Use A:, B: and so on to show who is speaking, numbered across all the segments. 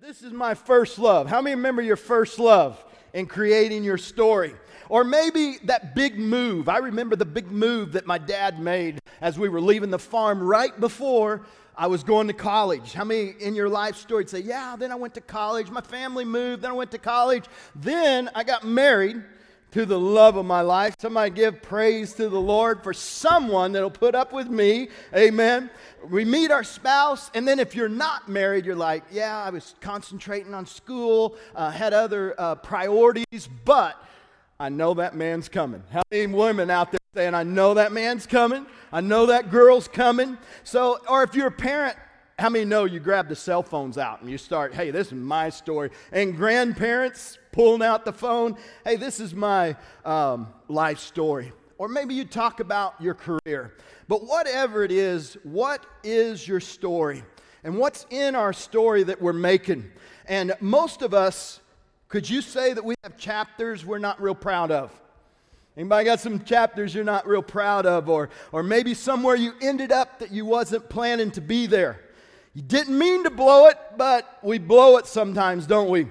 A: This is my first love. How many remember your first love in creating your story? Or maybe that big move. I remember the big move that my dad made as we were leaving the farm right before I was going to college. How many in your life story say, Yeah, then I went to college. My family moved. Then I went to college. Then I got married to the love of my life. Somebody give praise to the Lord for someone that'll put up with me. Amen. We meet our spouse, and then if you're not married, you're like, yeah, I was concentrating on school, uh, had other uh, priorities, but I know that man's coming. How many women out there saying, I know that man's coming? I know that girl's coming. So, or if you're a parent, how many know you grab the cell phones out and you start, hey, this is my story? And grandparents pulling out the phone, hey, this is my um, life story. Or maybe you talk about your career. But whatever it is, what is your story? And what's in our story that we're making? And most of us, could you say that we have chapters we're not real proud of? Anybody got some chapters you're not real proud of? Or, or maybe somewhere you ended up that you wasn't planning to be there? You didn't mean to blow it, but we blow it sometimes, don't we?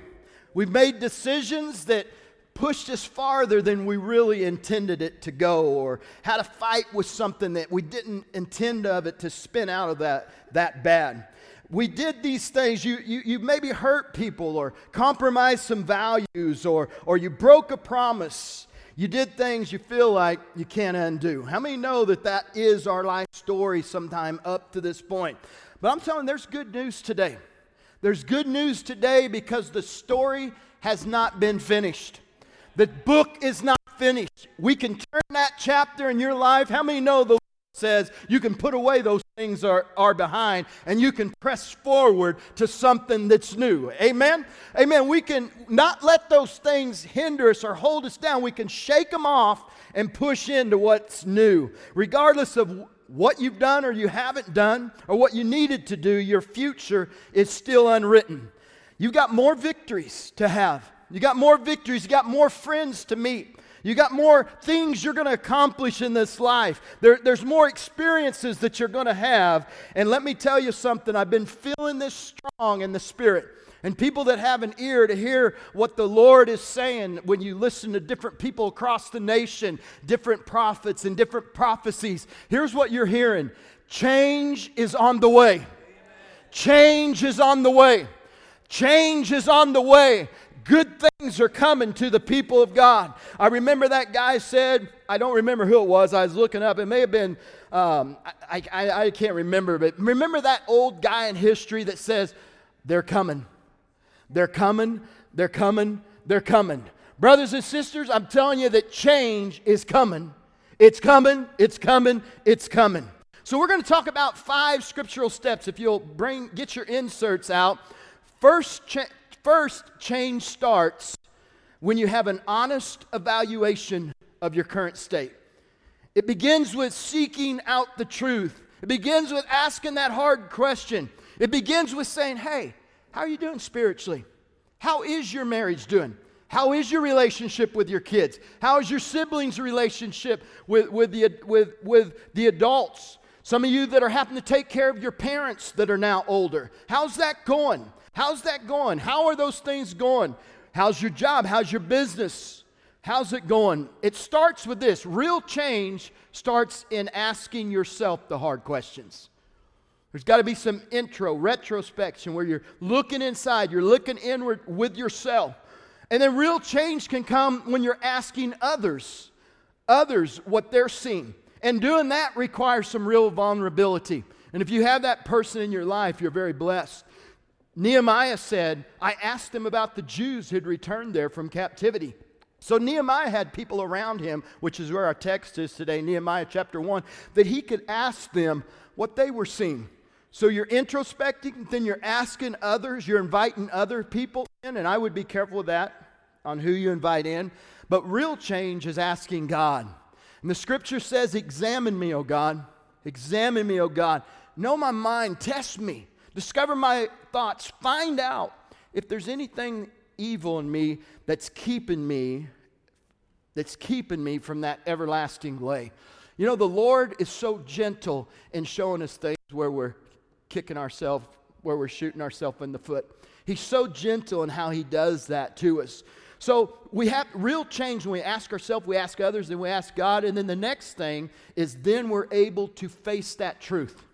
A: We've made decisions that pushed us farther than we really intended it to go, or had a fight with something that we didn't intend of it to spin out of that that bad. We did these things. You, you, you maybe hurt people or compromised some values or, or you broke a promise. You did things you feel like you can't undo. How many know that that is our life story sometime up to this point? But I'm telling there's good news today. There's good news today because the story has not been finished. The book is not finished. We can turn that chapter in your life. How many know the Lord says you can put away those things are, are behind and you can press forward to something that's new? Amen? Amen. We can not let those things hinder us or hold us down. We can shake them off and push into what's new, regardless of what you've done or you haven't done or what you needed to do, your future is still unwritten. You've got more victories to have. You got more victories. You got more friends to meet. You got more things you're going to accomplish in this life. There, there's more experiences that you're going to have. And let me tell you something I've been feeling this strong in the Spirit. And people that have an ear to hear what the Lord is saying when you listen to different people across the nation, different prophets and different prophecies, here's what you're hearing change is on the way. Change is on the way. Change is on the way. Good things are coming to the people of God. I remember that guy said, I don't remember who it was. I was looking up. It may have been, um, I, I, I can't remember, but remember that old guy in history that says, They're coming. They're coming, they're coming, they're coming. Brothers and sisters, I'm telling you that change is coming. It's coming, it's coming, it's coming. So we're going to talk about five scriptural steps. If you'll bring get your inserts out. First, cha- first change starts when you have an honest evaluation of your current state. It begins with seeking out the truth. It begins with asking that hard question. It begins with saying, "Hey, how are you doing spiritually? How is your marriage doing? How is your relationship with your kids? How is your siblings' relationship with, with, the, with, with the adults? Some of you that are having to take care of your parents that are now older. How's that going? How's that going? How are those things going? How's your job? How's your business? How's it going? It starts with this real change starts in asking yourself the hard questions. There's got to be some intro, retrospection, where you're looking inside, you're looking inward with yourself. And then real change can come when you're asking others, others what they're seeing. And doing that requires some real vulnerability. And if you have that person in your life, you're very blessed. Nehemiah said, I asked him about the Jews who'd returned there from captivity. So Nehemiah had people around him, which is where our text is today, Nehemiah chapter 1, that he could ask them what they were seeing. So you're introspecting, then you're asking others, you're inviting other people in, and I would be careful with that on who you invite in. But real change is asking God. And the scripture says, Examine me, O God. Examine me, O God. Know my mind, test me, discover my thoughts, find out if there's anything evil in me that's keeping me, that's keeping me from that everlasting way. You know, the Lord is so gentle in showing us things where we're kicking ourselves, where we're shooting ourselves in the foot. He's so gentle in how He does that to us. So we have real change when we ask ourselves, we ask others, and we ask God. And then the next thing is then we're able to face that truth.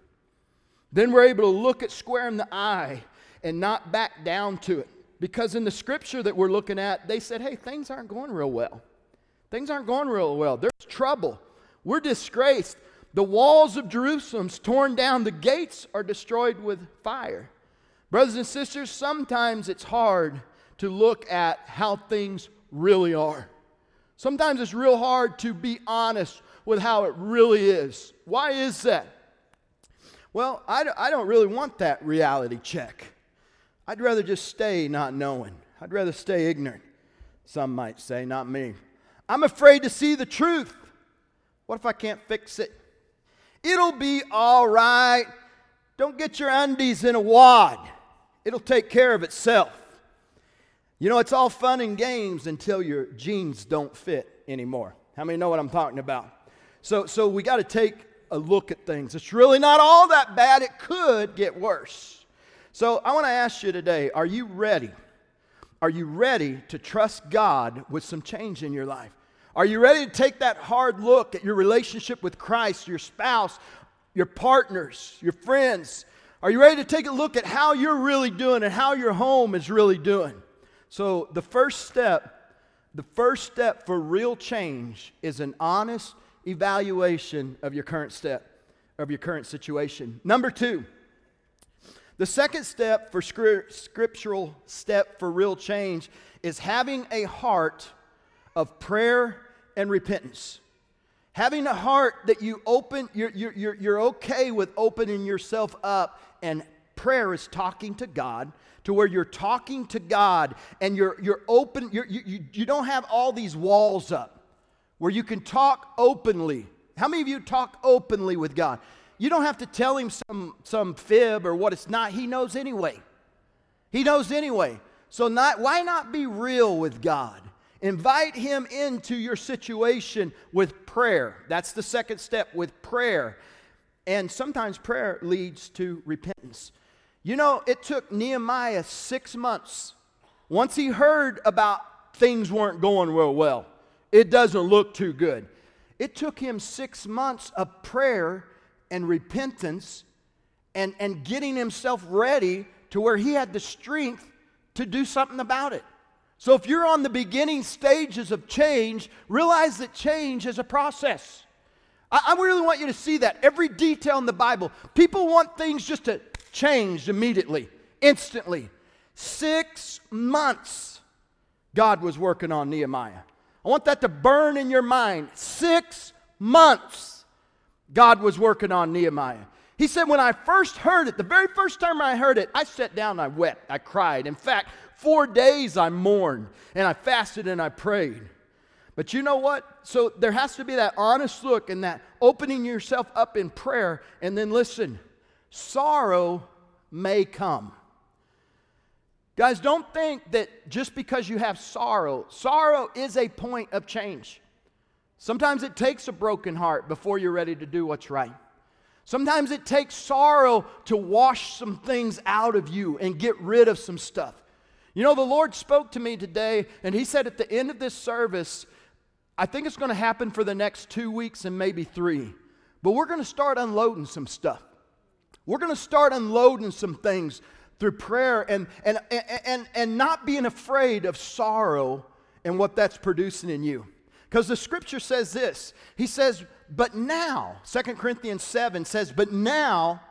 A: Then we're able to look at square in the eye and not back down to it. Because in the scripture that we're looking at, they said, hey, things aren't going real well. Things aren't going real well. There's trouble. We're disgraced. The walls of Jerusalem's torn down. The gates are destroyed with fire. Brothers and sisters, sometimes it's hard to look at how things really are. Sometimes it's real hard to be honest with how it really is. Why is that? Well, I, I don't really want that reality check. I'd rather just stay not knowing. I'd rather stay ignorant. Some might say, not me. I'm afraid to see the truth. What if I can't fix it? It'll be all right. Don't get your undies in a wad, it'll take care of itself. You know, it's all fun and games until your jeans don't fit anymore. How many know what I'm talking about? So, so we got to take a look at things. It's really not all that bad. It could get worse. So I want to ask you today are you ready? Are you ready to trust God with some change in your life? Are you ready to take that hard look at your relationship with Christ, your spouse, your partners, your friends? Are you ready to take a look at how you're really doing and how your home is really doing? So, the first step, the first step for real change is an honest evaluation of your current step, of your current situation. Number two, the second step for scriptural step for real change is having a heart of prayer and repentance. Having a heart that you open, you're, you're, you're okay with opening yourself up, and prayer is talking to God to where you're talking to God and you're, you're open, you're, you, you, you don't have all these walls up where you can talk openly. How many of you talk openly with God? You don't have to tell him some, some fib or what it's not. He knows anyway. He knows anyway. So not, why not be real with God? Invite him into your situation with prayer. That's the second step with prayer. And sometimes prayer leads to repentance. You know, it took Nehemiah six months. Once he heard about things weren't going real well, it doesn't look too good. It took him six months of prayer and repentance and, and getting himself ready to where he had the strength to do something about it. So if you're on the beginning stages of change, realize that change is a process. I, I really want you to see that. Every detail in the Bible, people want things just to change immediately, instantly. Six months God was working on Nehemiah. I want that to burn in your mind. Six months God was working on Nehemiah. He said, When I first heard it, the very first time I heard it, I sat down I wept. I cried. In fact, four days I mourned and I fasted and I prayed. But you know what? So there has to be that honest look and that opening yourself up in prayer. And then listen, sorrow may come. Guys, don't think that just because you have sorrow, sorrow is a point of change. Sometimes it takes a broken heart before you're ready to do what's right. Sometimes it takes sorrow to wash some things out of you and get rid of some stuff. You know, the Lord spoke to me today, and He said at the end of this service, I think it's going to happen for the next two weeks and maybe three, but we're going to start unloading some stuff. We're going to start unloading some things through prayer and, and, and, and not being afraid of sorrow and what that's producing in you. Because the scripture says this He says, But now, 2 Corinthians 7 says, But now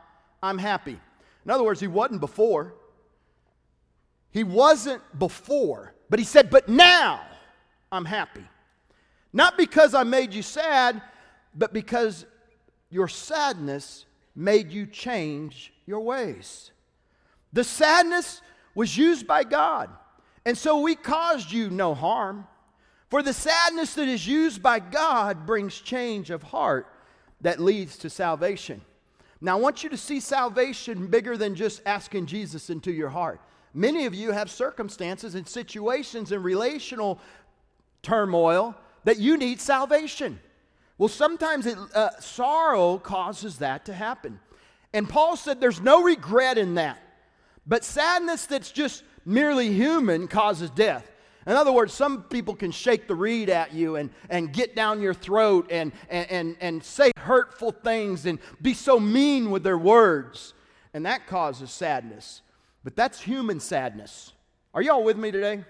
A: I'm happy. In other words, he wasn't before. He wasn't before, but he said, But now I'm happy. Not because I made you sad, but because your sadness made you change your ways. The sadness was used by God, and so we caused you no harm. For the sadness that is used by God brings change of heart that leads to salvation. Now, I want you to see salvation bigger than just asking Jesus into your heart. Many of you have circumstances and situations and relational turmoil that you need salvation. Well, sometimes it, uh, sorrow causes that to happen. And Paul said there's no regret in that. But sadness that's just merely human, causes death. In other words, some people can shake the reed at you and, and get down your throat and, and, and, and say hurtful things and be so mean with their words. And that causes sadness. But that's human sadness. Are y'all with me today?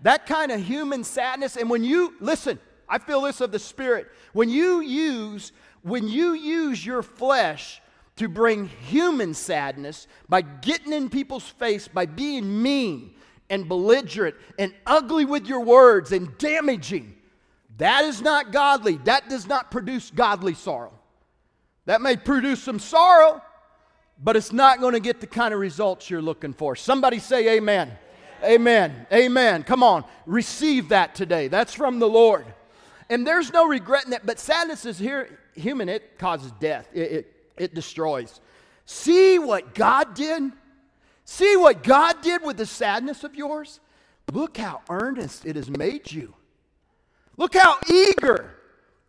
A: That kind of human sadness. And when you, listen, I feel this of the Spirit. When you use, when you use your flesh to bring human sadness by getting in people's face, by being mean, and belligerent and ugly with your words and damaging. That is not godly. That does not produce godly sorrow. That may produce some sorrow, but it's not going to get the kind of results you're looking for. Somebody say amen. Amen. Amen. Come on, receive that today. That's from the Lord. And there's no regret in that, but sadness is here human, it causes death, it, it, it destroys. See what God did? See what God did with the sadness of yours? Look how earnest it has made you. Look how eager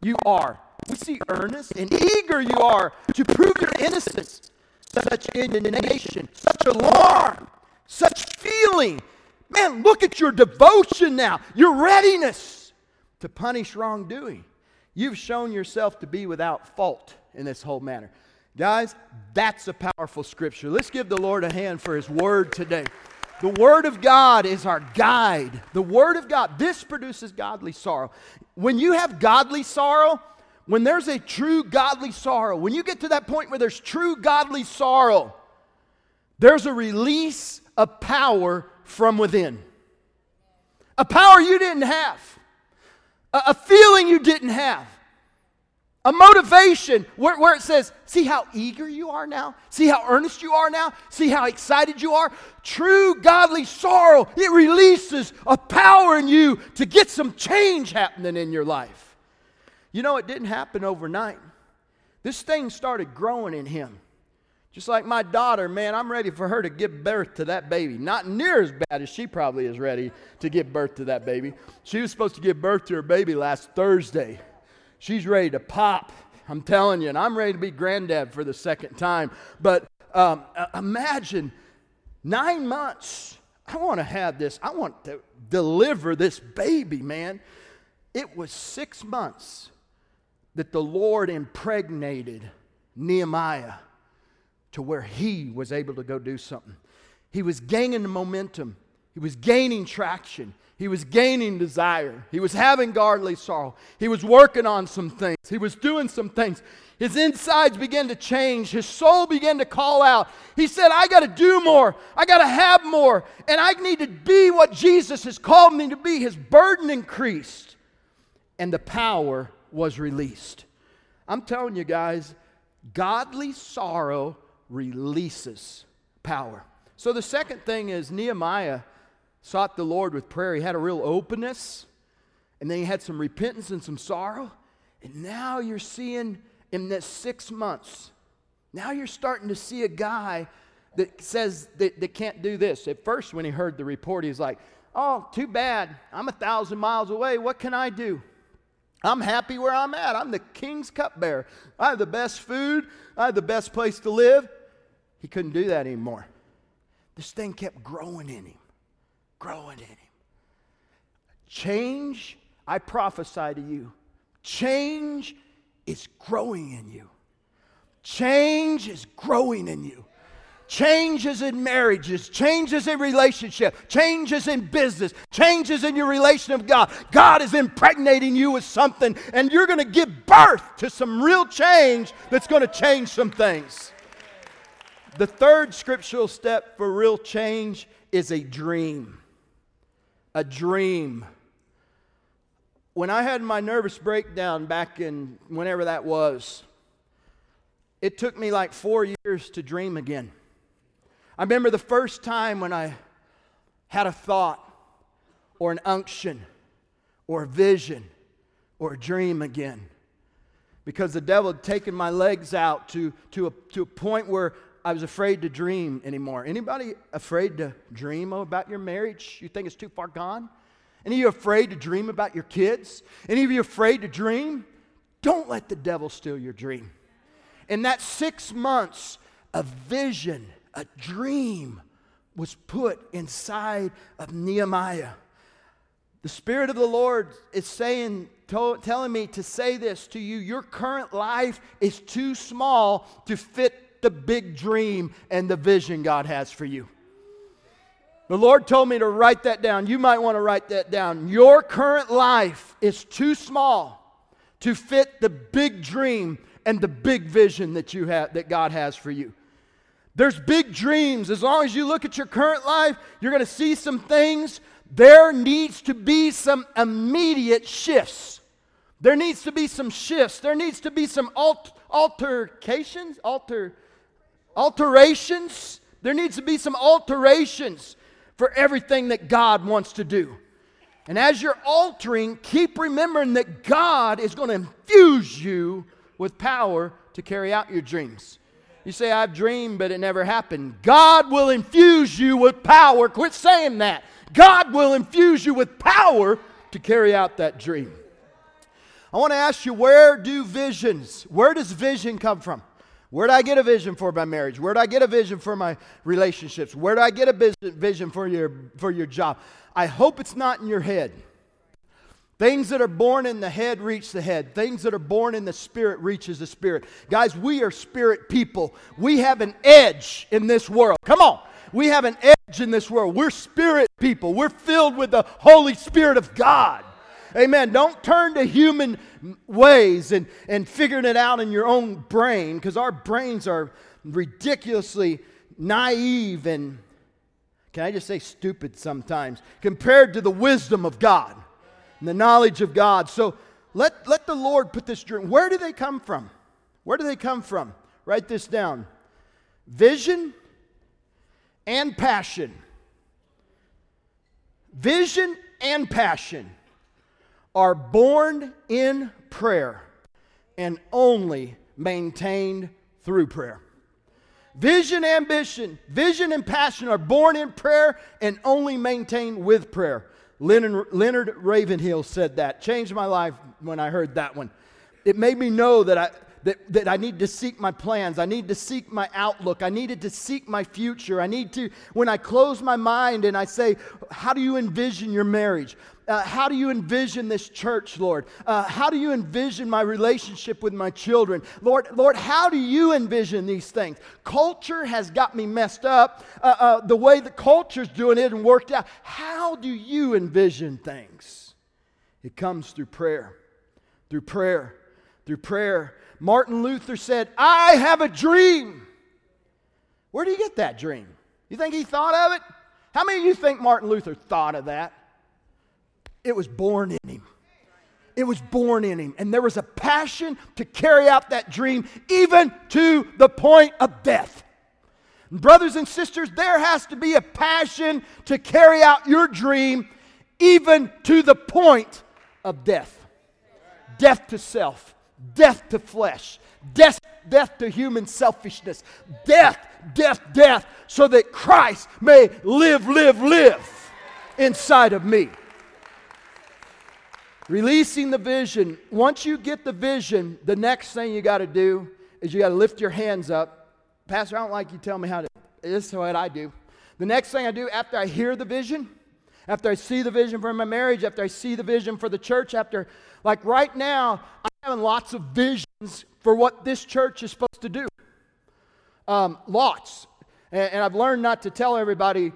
A: you are. We see earnest and eager you are to prove your innocence. Such indignation, such alarm, such feeling. Man, look at your devotion now, your readiness to punish wrongdoing. You've shown yourself to be without fault in this whole matter. Guys, that's a powerful scripture. Let's give the Lord a hand for his word today. The word of God is our guide. The word of God, this produces godly sorrow. When you have godly sorrow, when there's a true godly sorrow, when you get to that point where there's true godly sorrow, there's a release of power from within. A power you didn't have, a, feeling you didn't have a motivation where, where, it says, See how eager you are now? See how earnest you are now? See how excited you are? True godly sorrow, it releases a power in you to get some change happening in your life. You know, it didn't happen overnight. This thing started growing in him. Just like my daughter, man, I'm ready for her to give birth to that baby. Not near as bad as she probably is ready to give birth to that baby. She was supposed to give birth to her baby last Thursday. She's ready to pop. I'm telling you, and I'm ready to be granddad for the second time. But um, uh, imagine nine months. I want to have this, I want to deliver this baby, man. It was six months that the Lord impregnated Nehemiah to where he was able to go do something. He was gaining momentum, he was gaining traction. He was gaining desire. He was having godly sorrow. He was working on some things. He was doing some things. His insides began to change. His soul began to call out. He said, I got to do more. I got to have more. And I need to be what Jesus has called me to be. His burden increased, and the power was released. I'm telling you guys, godly sorrow releases power. So the second thing is Nehemiah sought the Lord with prayer. He had a real openness, and then he had some repentance and some sorrow. And now you're seeing in this six months, now you're starting to see a guy that says that, that can't do this. At first, when he heard the report, he's like, Oh, too bad. I'm a thousand miles away. What can I do? I'm happy where I'm at. I'm the king's cupbearer. I have the best food. I have the best place to live. He couldn't do that anymore. This thing kept growing in him growing in him. Change, I prophesy to you, change is growing in you. Change is growing in you. Changes in marriages, changes in relationship, changes in business, changes in your relation of God. God is impregnating you with something, and you're going to give birth to some real change that's going to change some things. The third scriptural step for real change is a dream a dream. When I had my nervous breakdown back in whenever that was, it took me like four years to dream again. I remember the first time when I had a thought or an unction or a vision or a dream again because the devil had taken my legs out to, to, a, to a point where I was afraid to dream anymore. Anybody afraid to dream about your marriage? You think it's too far gone? Any of you afraid to dream about your kids? Any of you afraid to dream? Don't let the devil steal your dream. In that six months, a vision, a dream was put inside of Nehemiah. The Spirit of the Lord is saying, to, telling me to say this to you your current life is too small to fit the big dream and the vision God has for you. The Lord told me to write that down. You might want to write that down. Your current life is too small to fit the big dream and the big vision that you have that God has for you. There's big dreams. As long as you look at your current life, you're going to see some things. There needs to be some immediate shifts. There needs to be some shifts. There needs to be some alt- altercations, alter, alterations. There needs to be some alterations for everything that God wants to do. And as you're altering, keep remembering that God is going to infuse you with power to carry out your dreams. You say, I've dreamed, but it never happened. God will infuse you with power. Quit saying that. God will infuse you with power to carry out that dream. I want to ask you, where do visions, where does vision come from? Where do I get a vision for my marriage? Where do I get a vision for my relationships? Where do I get a vision for your, for your job? I hope it's not in your head. Things that are born in the head reach the head. Things that are born in the spirit reaches the spirit. Guys, we are spirit people. We have an edge in this world. Come on. We have an edge in this world. We're spirit people. We're filled with the Holy Spirit of God. Amen. Don't turn to human ways and, and figuring it out in your own brain because our brains are ridiculously naive and, can I just say stupid sometimes, compared to the wisdom of God and the knowledge of God. So let, let the Lord put this dream. Where do they come from? Where do they come from? Write this down vision and passion. Vision and passion are born in prayer and only maintained through prayer. Vision, ambition, vision, and passion are born in prayer and only maintained with prayer. Leonard, Leonard Ravenhill said that. Changed my life when I heard that one. It made me know that I, that, that I need to seek my plans. I need to seek my outlook. I needed to seek my future. I need to, when I close my mind and I say, How do you envision your marriage? Uh, how do you envision this church, Lord? Uh, how do you envision my relationship with my children? Lord, Lord, how do you envision these things? Culture has got me messed up. Uh, uh the way the culture's doing it and worked out. How do you envision things? It comes through prayer. Through prayer. Through prayer. Martin Luther said, I have a dream. Where do you get that dream? You think he thought of it? How many of you think Martin Luther thought of that? It was born in him. It was born in him. And there was a passion to carry out that dream, even to the point of death. Brothers and sisters, there has to be a passion to carry out your dream, even to the point of death. Death to self death to flesh, death, death to human selfishness, death, death, death, so that Christ may live, live, live inside of me. Releasing the vision. Once you get the vision, the next thing you got to do is you got to lift your hands up. Pastor, I don't like you tell me how to. This is what I do. The next thing I do after I hear the vision, after I see the vision for my marriage, after I see the vision for the church, after, like right now, I'm having lots of visions for what this church is supposed to do. Um, lots. And, and, I've learned not to tell everybody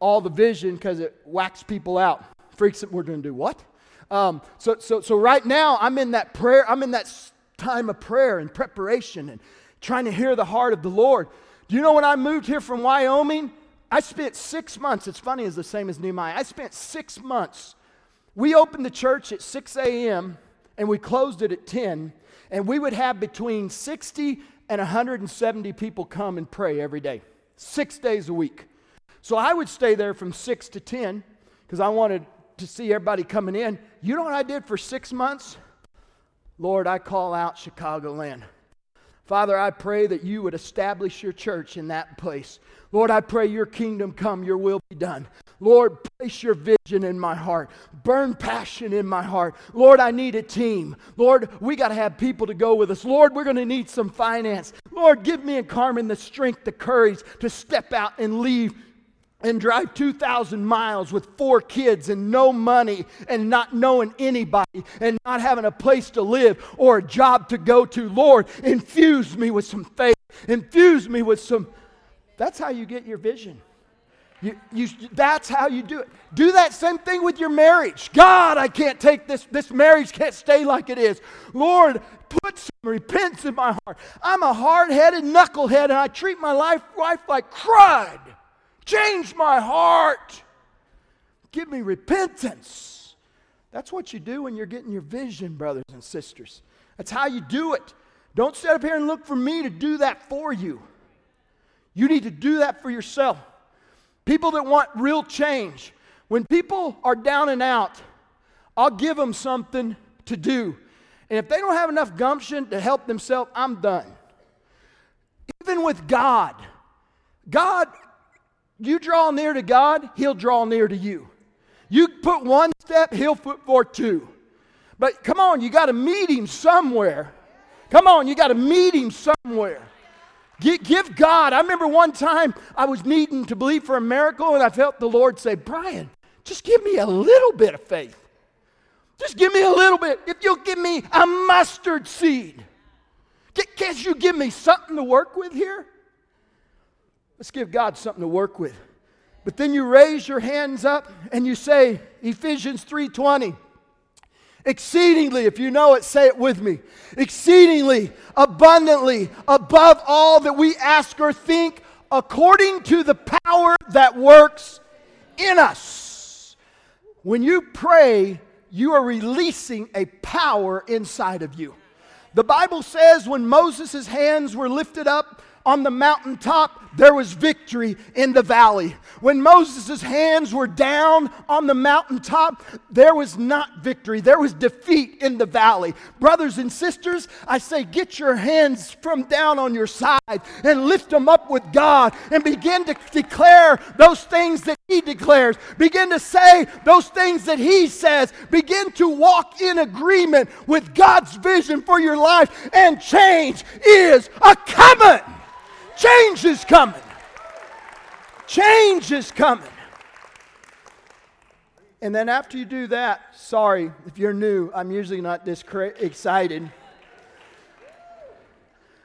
A: all the vision because it whacks people out. Freaks that we're going to do what? Um, so, so, so right now, I'm in that prayer, I'm in that time of prayer and preparation and trying to hear the heart of the Lord. Do you know when I moved here from Wyoming? I spent six months, it's funny, it's the same as Nehemiah. I spent six months. We opened the church at 6 a.m. and we closed it at 10, and we would have between 60 and 170 people come and pray every day, six days a week. So I would stay there from 6 to 10 because I wanted to see everybody coming in. You know what I did for six months? Lord, I call out Chicagoland. Father, I pray that you would establish your church in that place. Lord, I pray your kingdom come, your will be done. Lord, place your vision in my heart. Burn passion in my heart. Lord, I need a team. Lord, we got to have people to go with us. Lord, we're going to need some finance. Lord, give me and Carmen the strength, the courage to step out and leave and drive 2,000 miles with four kids and no money and not knowing anybody and not having a place to live or a job to go to. Lord, infuse me with some faith, infuse me with some. That's how you get your vision. You, you, that's how you do it. Do that same thing with your marriage. God, I can't take this. This marriage can't stay like it is. Lord, put some repentance in my heart. I'm a hard headed knucklehead and I treat my life, wife like crud. Change my heart. Give me repentance. That's what you do when you're getting your vision, brothers and sisters. That's how you do it. Don't sit up here and look for me to do that for you. You need to do that for yourself. People that want real change. When people are down and out, I'll give them something to do. And if they don't have enough gumption to help themselves, I'm done. Even with God, God, you draw near to God, He'll draw near to you. You put one step, He'll put forth two. But come on, you got to meet Him somewhere. Come on, you got to meet Him somewhere. Give God. I remember one time I was needing to believe for a miracle, and I felt the Lord say, Brian, just give me a little bit of faith. Just give me a little bit. If you'll give me a mustard seed, can't you give me something to work with here? Let's give God something to work with. But then you raise your hands up and you say, Ephesians 3:20 exceedingly, if you know it, say it with me exceedingly, abundantly, above all that we ask or think, according to the power that works in us. When you pray, you are releasing a power inside of you. The Bible says when Moses' hands were lifted up, on the mountaintop, there was victory in the valley. When Moses' hands were down on the mountaintop, there was not victory, there was defeat in the valley. Brothers and sisters, I say, get your hands from down on your side and lift them up with God and begin to declare those things that He declares. Begin to say those things that He says. Begin to walk in agreement with God's vision for your life, and change is a coming. Change is coming. Change is coming. And then after you do that, sorry if you're new, I'm usually not this cra- excited.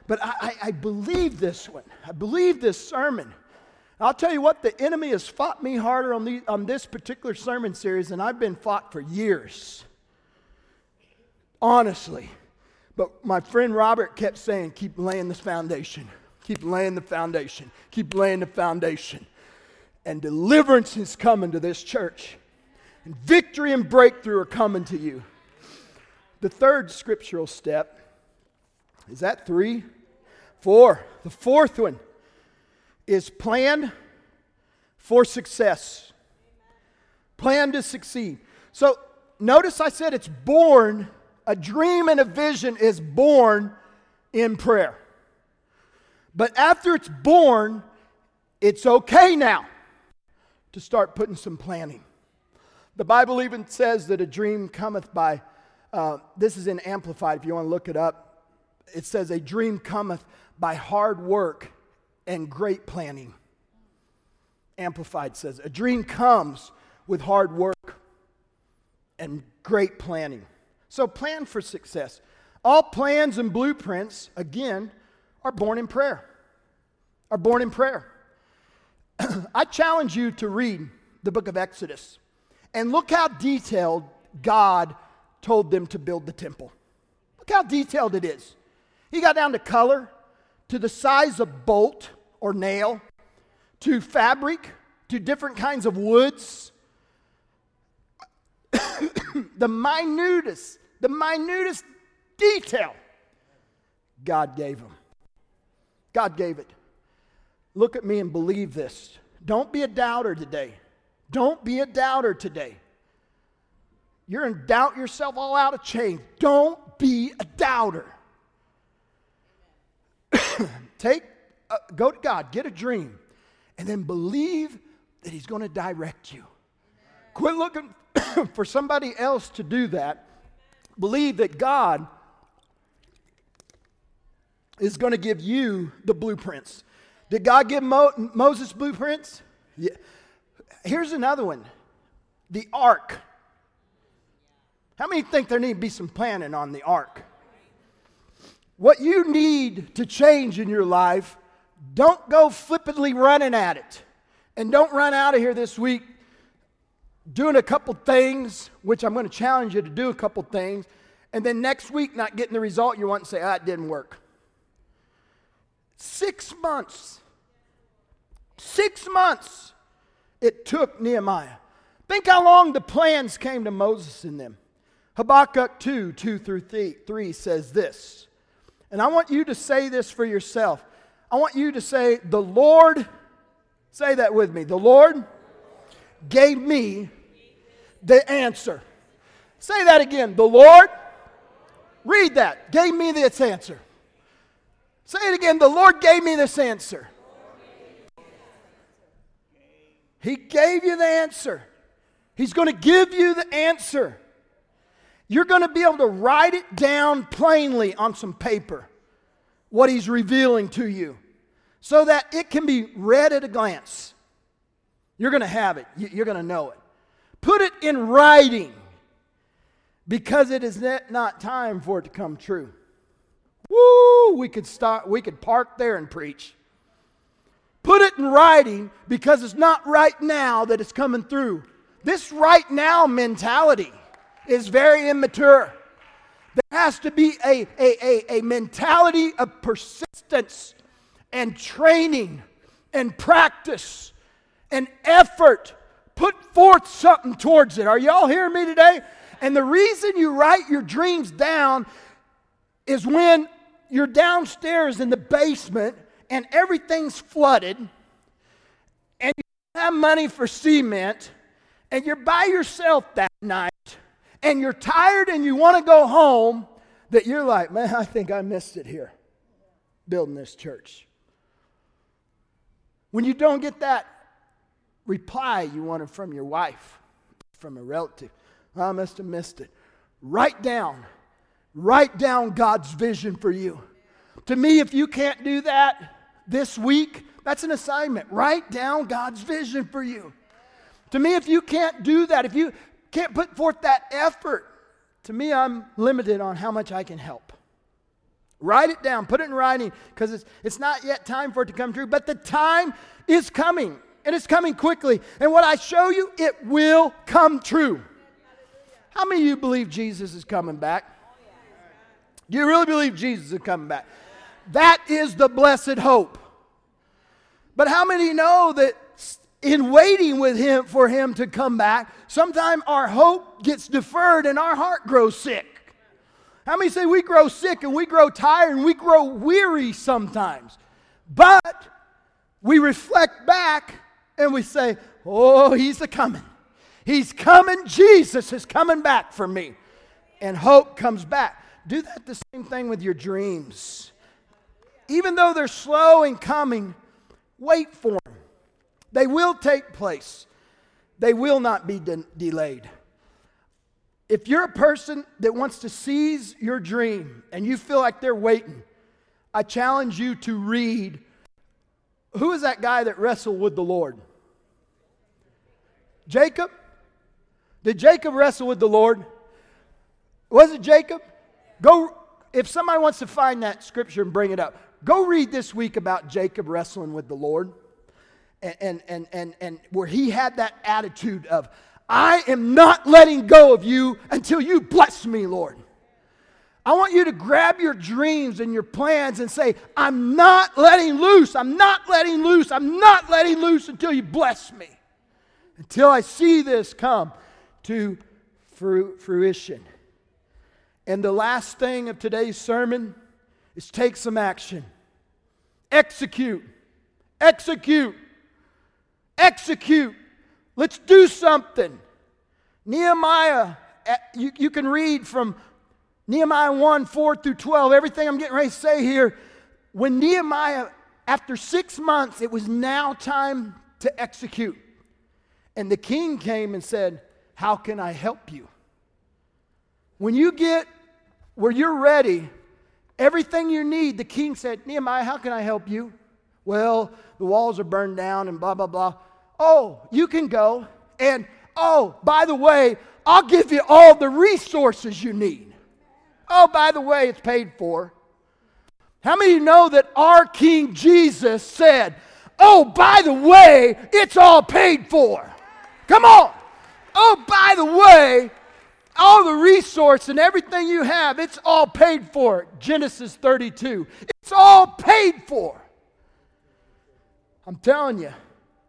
A: But I, I, I believe this one. I believe this sermon. I'll tell you what, the enemy has fought me harder on, the, on this particular sermon series than I've been fought for years. Honestly. But my friend Robert kept saying, keep laying this foundation. Keep laying the foundation. Keep laying the foundation. And deliverance is coming to this church. And victory and breakthrough are coming to you. The third scriptural step is that three? Four. The fourth one is plan for success. Plan to succeed. So notice I said it's born, a dream and a vision is born in prayer. But after it's born, it's okay now to start putting some planning. The Bible even says that a dream cometh by, uh, this is in Amplified if you want to look it up. It says, A dream cometh by hard work and great planning. Amplified says, A dream comes with hard work and great planning. So plan for success. All plans and blueprints, again, are born in prayer. Are born in prayer. I challenge you to read the book of Exodus and look how detailed God told them to build the temple. Look how detailed it is. He got down to color, to the size of bolt or nail, to fabric, to different kinds of woods. the minutest, the minutest detail God gave them. God gave it. Look at me and believe this. Don't be a doubter today. Don't be a doubter today. You're in doubt yourself all out of chain. Don't be a doubter. Take, uh, go to God, get a dream, and then believe that He's going to direct you. Quit looking for somebody else to do that. Believe that God is going to give you the blueprints. Did God give Mo- Moses blueprints? Yeah. Here's another one the ark. How many think there need to be some planning on the ark? What you need to change in your life, don't go flippantly running at it. And don't run out of here this week doing a couple things, which I'm going to challenge you to do a couple things, and then next week not getting the result you want and say, ah, it didn't work. Six months. Six months it took Nehemiah. Think how long the plans came to Moses and them. Habakkuk 2 2 through 3 says this. And I want you to say this for yourself. I want you to say, The Lord, say that with me, the Lord gave me the answer. Say that again. The Lord, read that, gave me this answer. Say it again. The Lord gave me this answer. He gave you the answer. He's going to give you the answer. You're going to be able to write it down plainly on some paper, what He's revealing to you, so that it can be read at a glance. You're going to have it, you're going to know it. Put it in writing because it is not time for it to come true. Woo! We could start, we could park there and preach. Put it in writing because it's not right now that it's coming through. This right now mentality is very immature. There has to be a, a, a, a mentality of persistence and training and practice and effort. Put forth something towards it. Are y'all hearing me today? And the reason you write your dreams down is when you're downstairs in the basement and everything's flooded and you don't have money for cement and you're by yourself that night and you're tired and you want to go home, that you're like, man, I think I missed it here building this church. When you don't get that reply you wanted from your wife, from a relative, I must have missed it. Write down, write down God's vision for you. To me, if you can't do that this week, that's an assignment. Write down God's vision for you. To me, if you can't do that, if you can't put forth that effort, to me, I'm limited on how much I can help. Write it down, put it in writing, because it's, it's not yet time for it to come true, but the time is coming, and it's coming quickly. And what I show you, it will come true. How many of you believe Jesus is coming back? Do you really believe Jesus is coming back? That is the blessed hope. But how many know that in waiting with him for him to come back, sometimes our hope gets deferred and our heart grows sick. How many say we grow sick and we grow tired and we grow weary sometimes? But we reflect back and we say, Oh, he's a coming. He's coming. Jesus is coming back for me. And hope comes back. Do that the same thing with your dreams. Even though they're slow in coming, wait for them. They will take place, they will not be de- delayed. If you're a person that wants to seize your dream and you feel like they're waiting, I challenge you to read who is that guy that wrestled with the Lord? Jacob? Did Jacob wrestle with the Lord? Was it Jacob? Go, if somebody wants to find that scripture and bring it up, go read this week about Jacob wrestling with the Lord and, and, and, and where he had that attitude of, I am not letting go of you until you bless me, Lord. I want you to grab your dreams and your plans and say, I'm not letting loose. I'm not letting loose. I'm not letting loose until you bless me. Until I see this come to fruition. And the last thing of today's sermon is take some action. Execute. Execute. Execute. Let's do something. Nehemiah, eh, you, you can read from Nehemiah 1 4 through 12, everything I'm getting ready to say here. When Nehemiah, after six months, it was now time to execute. And the king came and said, How can I help you? When you get where you're ready, everything you need, the king said, Nehemiah, how can I help you? Well, the walls are burned down and blah, blah, blah. oh, you can go. And oh, by the way, I'll give you all the resources you need. Oh, by the way, it's paid for. How many you know that our King Jesus said, Oh, by the way, it's all paid for? Come on. Oh, by the way, all the resource and everything you have, it's all paid for. Genesis 32. It's all paid for. I'm telling you,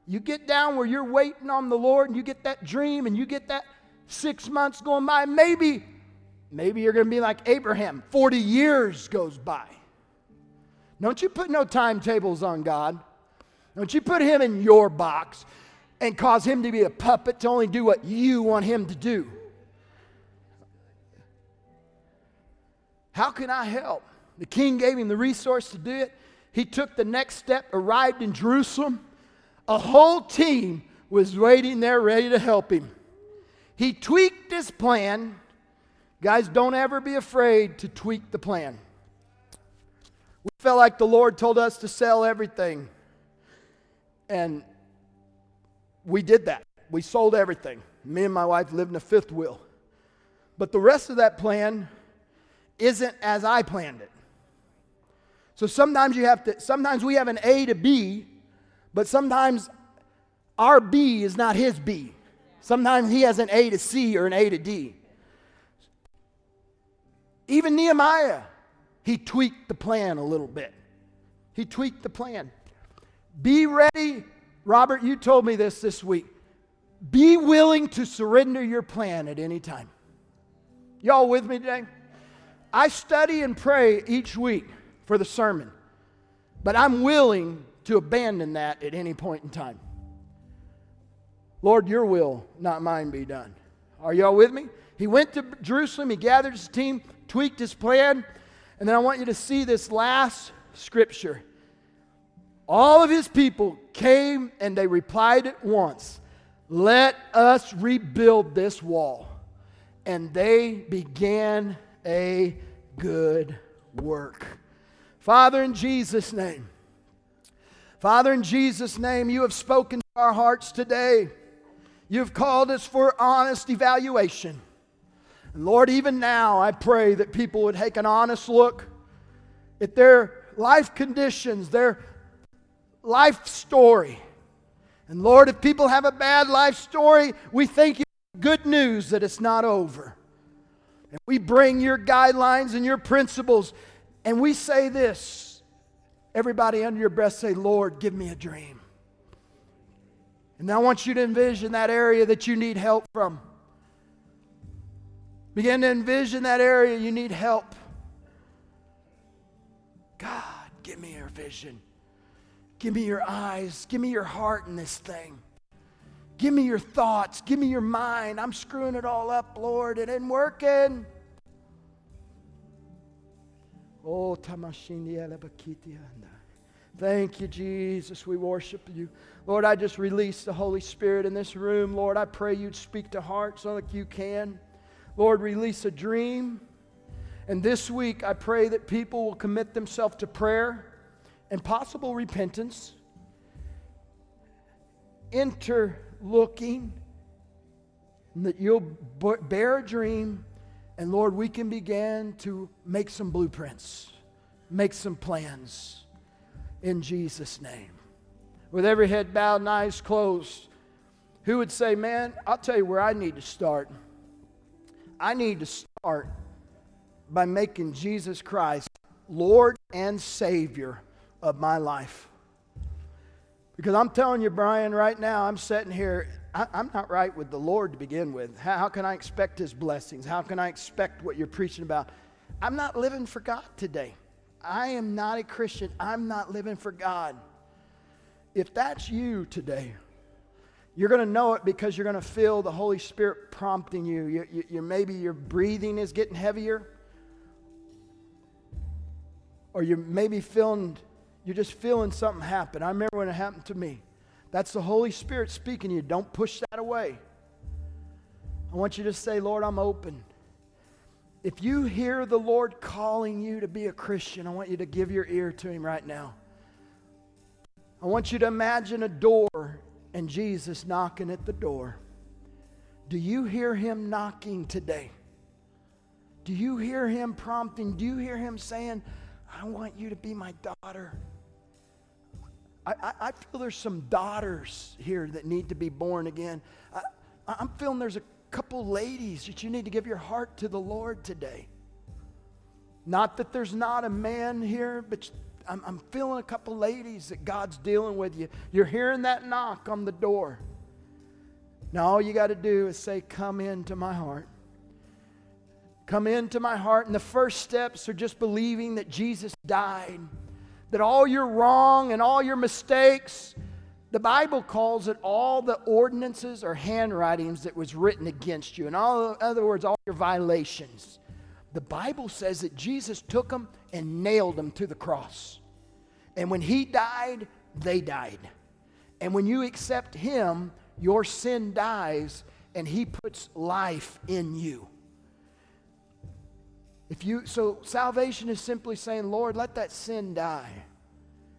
A: you get down where you're waiting on the Lord and you get that dream and you get that six months going by, maybe, maybe you're going to be like Abraham. 40 years goes by. Don't you put no timetables on God. Don't you put him in your box and cause him to be a puppet to only do what you want him to do. How can I help? The king gave him the resource to do it. He took the next step, arrived in Jerusalem. A whole team was waiting there ready to help him. He tweaked his plan. Guys, don't ever be afraid to tweak the plan. We felt like the Lord told us to sell everything. And we did that. We sold everything. Me and my wife lived in a fifth wheel. But the rest of that plan isn't as I planned it. So sometimes you have to, sometimes we have an A to B, but sometimes our B is not his B. Sometimes he has an A to C or an A to D. Even Nehemiah, he tweaked the plan a little bit. He tweaked the plan. Be ready. Robert, you told me this this week. Be willing to surrender your plan at any time. Y'all with me today? I study and pray each week for the sermon, but I'm willing to abandon that at any point in time. Lord, your will, not mine, be done. Are y'all with me? He went to Jerusalem, he gathered his team, tweaked his plan, and then I want you to see this last scripture. All of his people came and they replied at once, Let us rebuild this wall. And they began a good work. Father, in Jesus' name, Father, in Jesus' name, you have spoken to our hearts today. You've called us for honest evaluation. And Lord, even now, I pray that people would take an honest look at their life conditions, their life story. And Lord, if people have a bad life story, we thank you good news that it's not over. And we bring your guidelines and your principles, and we say this. Everybody under your breath say, Lord, give me a dream. And I want you to envision that area that you need help from. Begin to envision that area you need help. God, give me your vision. Give me your eyes. Give me your heart in this thing. Give me your thoughts. Give me your mind. I'm screwing it all up, Lord. It ain't working. Oh, Thank you, Jesus. We worship you. Lord, I just release the Holy Spirit in this room. Lord, I pray you'd speak to hearts like you can. Lord, release a dream. And this week, I pray that people will commit themselves to prayer and possible repentance, interlooking, and that you'll bear a dream, and Lord, we can begin to make some blueprints, make some plans in Jesus' name. With every head bowed and eyes closed, who would say, Man, I'll tell you where I need to start. I need to start by making Jesus Christ Lord and Savior of my life. Because I'm telling you, Brian, right now, I'm sitting here, I, am not right with the Lord to begin with. How, how can I expect His blessings? How can I expect what you're preaching about? I'm not living for God today. I am not a Christian. I'm not living for God. If that's you today, you're going to know it because you're going to feel the Holy Spirit prompting you. You, you, you. Maybe your breathing is getting heavier, or you're maybe feeling you're just feeling something happen. I remember when it happened to me. That's the Holy Spirit speaking to you. Don't push that away. I want you to say, Lord, I'm open. If you hear the Lord calling you to be a Christian, I want you to give your ear to Him right now. I want you to imagine a door and Jesus knocking at the door. Do you hear him knocking today? Do you hear him prompting? Do you hear him saying, I want you to be my daughter? I, I, feel there's some daughters here that need to be born again. I, I'm feeling there's a couple ladies that you need to give your heart to the Lord today. Not that there's not a man here, but I'm, I'm feeling a couple ladies that God's dealing with you. You're hearing that knock on the door. Now, all you got to do is say, Come into my heart. Come into my heart. And the first steps are just believing that Jesus died, that all your wrong and all your mistakes, the Bible calls it all the ordinances or handwritings that was written against you. In all, other words, all your violations. The Bible says that Jesus took them and nailed them to the cross. And when he died, they died. And when you accept him, your sin dies and he puts life in you. If you so salvation is simply saying, Lord, let that sin die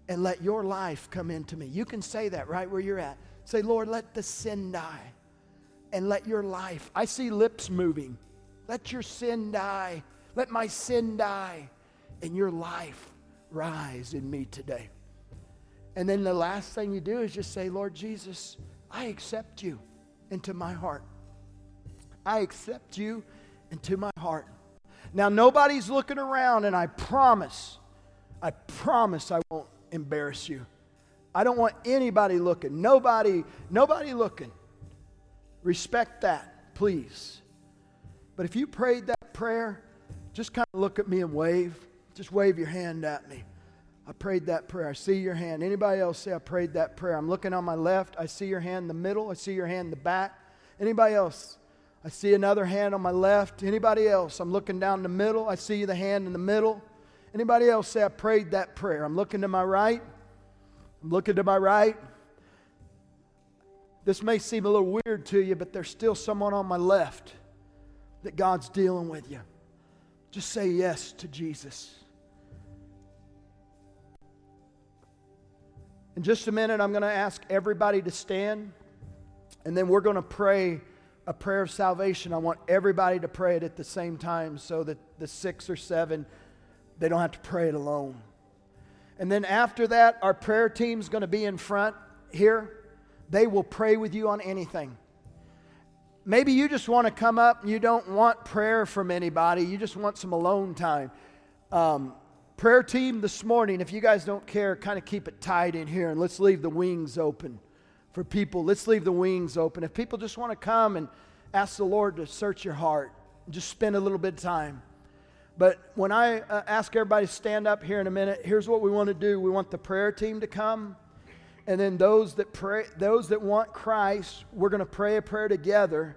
A: and let your life come into me. You can say that right where you're at. Say, Lord, let the sin die and let your life. I see lips moving. Let your sin die. Let my sin die and your life rise in me today. And then the last thing you do is just say, Lord Jesus, I accept you into my heart. I accept you into my heart. Now, nobody's looking around, and I promise, I promise I won't embarrass you. I don't want anybody looking. Nobody, nobody looking. Respect that, please. But if you prayed that prayer, just kind of look at me and wave. Just wave your hand at me. I prayed that prayer. I see your hand. Anybody else say I prayed that prayer? I'm looking on my left. I see your hand in the middle. I see your hand in the back. Anybody else? I see another hand on my left. Anybody else? I'm looking down the middle. I see the hand in the middle. Anybody else say, I prayed that prayer? I'm looking to my right. I'm looking to my right. This may seem a little weird to you, but there's still someone on my left that God's dealing with you. Just say yes to Jesus. In just a minute, I'm going to ask everybody to stand, and then we're going to pray a prayer of salvation. I want everybody to pray it at the same time so that the six or seven they don't have to pray it alone. And then after that, our prayer team's going to be in front here. They will pray with you on anything. Maybe you just want to come up and you don't want prayer from anybody, you just want some alone time. Um, prayer team this morning, if you guys don't care, kind of keep it tight in here and let's leave the wings open for people. Let's leave the wings open. If people just want to come and ask the Lord to search your heart, just spend a little bit of time. But when I uh, ask everybody to stand up here in a minute, here's what we want to do. We want the prayer team to come. And then those that pray, those that want Christ, we're going to pray a prayer together.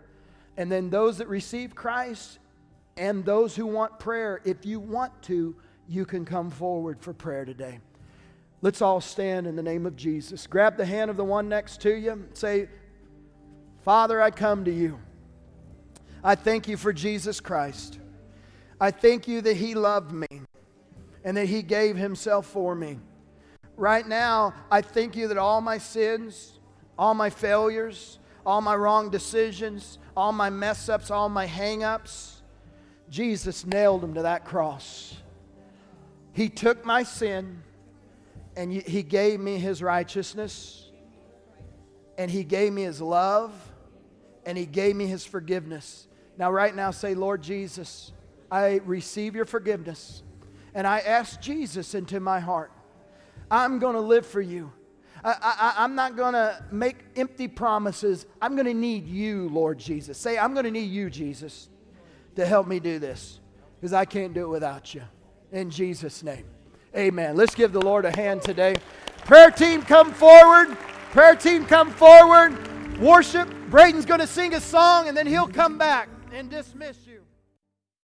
A: And then those that receive Christ and those who want prayer, if you want to, you can come forward for prayer today. Let's all stand in the name of Jesus. Grab the hand of the one next to you. Say, Father, I come to you. I thank you for Jesus Christ. I thank you that He loved me and that He gave Himself for me. Right now, I thank you that all my sins, all my failures, all my wrong decisions, all my mess ups, all my hang ups, Jesus nailed them to that cross. He took my sin and He gave me His righteousness, and He gave me His love, and He gave me His forgiveness. Now, right now, say, Lord Jesus, I receive your forgiveness and I ask Jesus into my heart. I'm going to live for you. I, am not going to make empty promises. I'm going to need you, Lord Jesus. Say, I'm going to need you, Jesus, to help me do this because I can't do it without you. In Jesus' name. Amen. Let's give the Lord a hand today. Prayer team, come forward. Prayer team, come forward. Worship. Braden's going to sing a song and then he'll come back and dismiss you.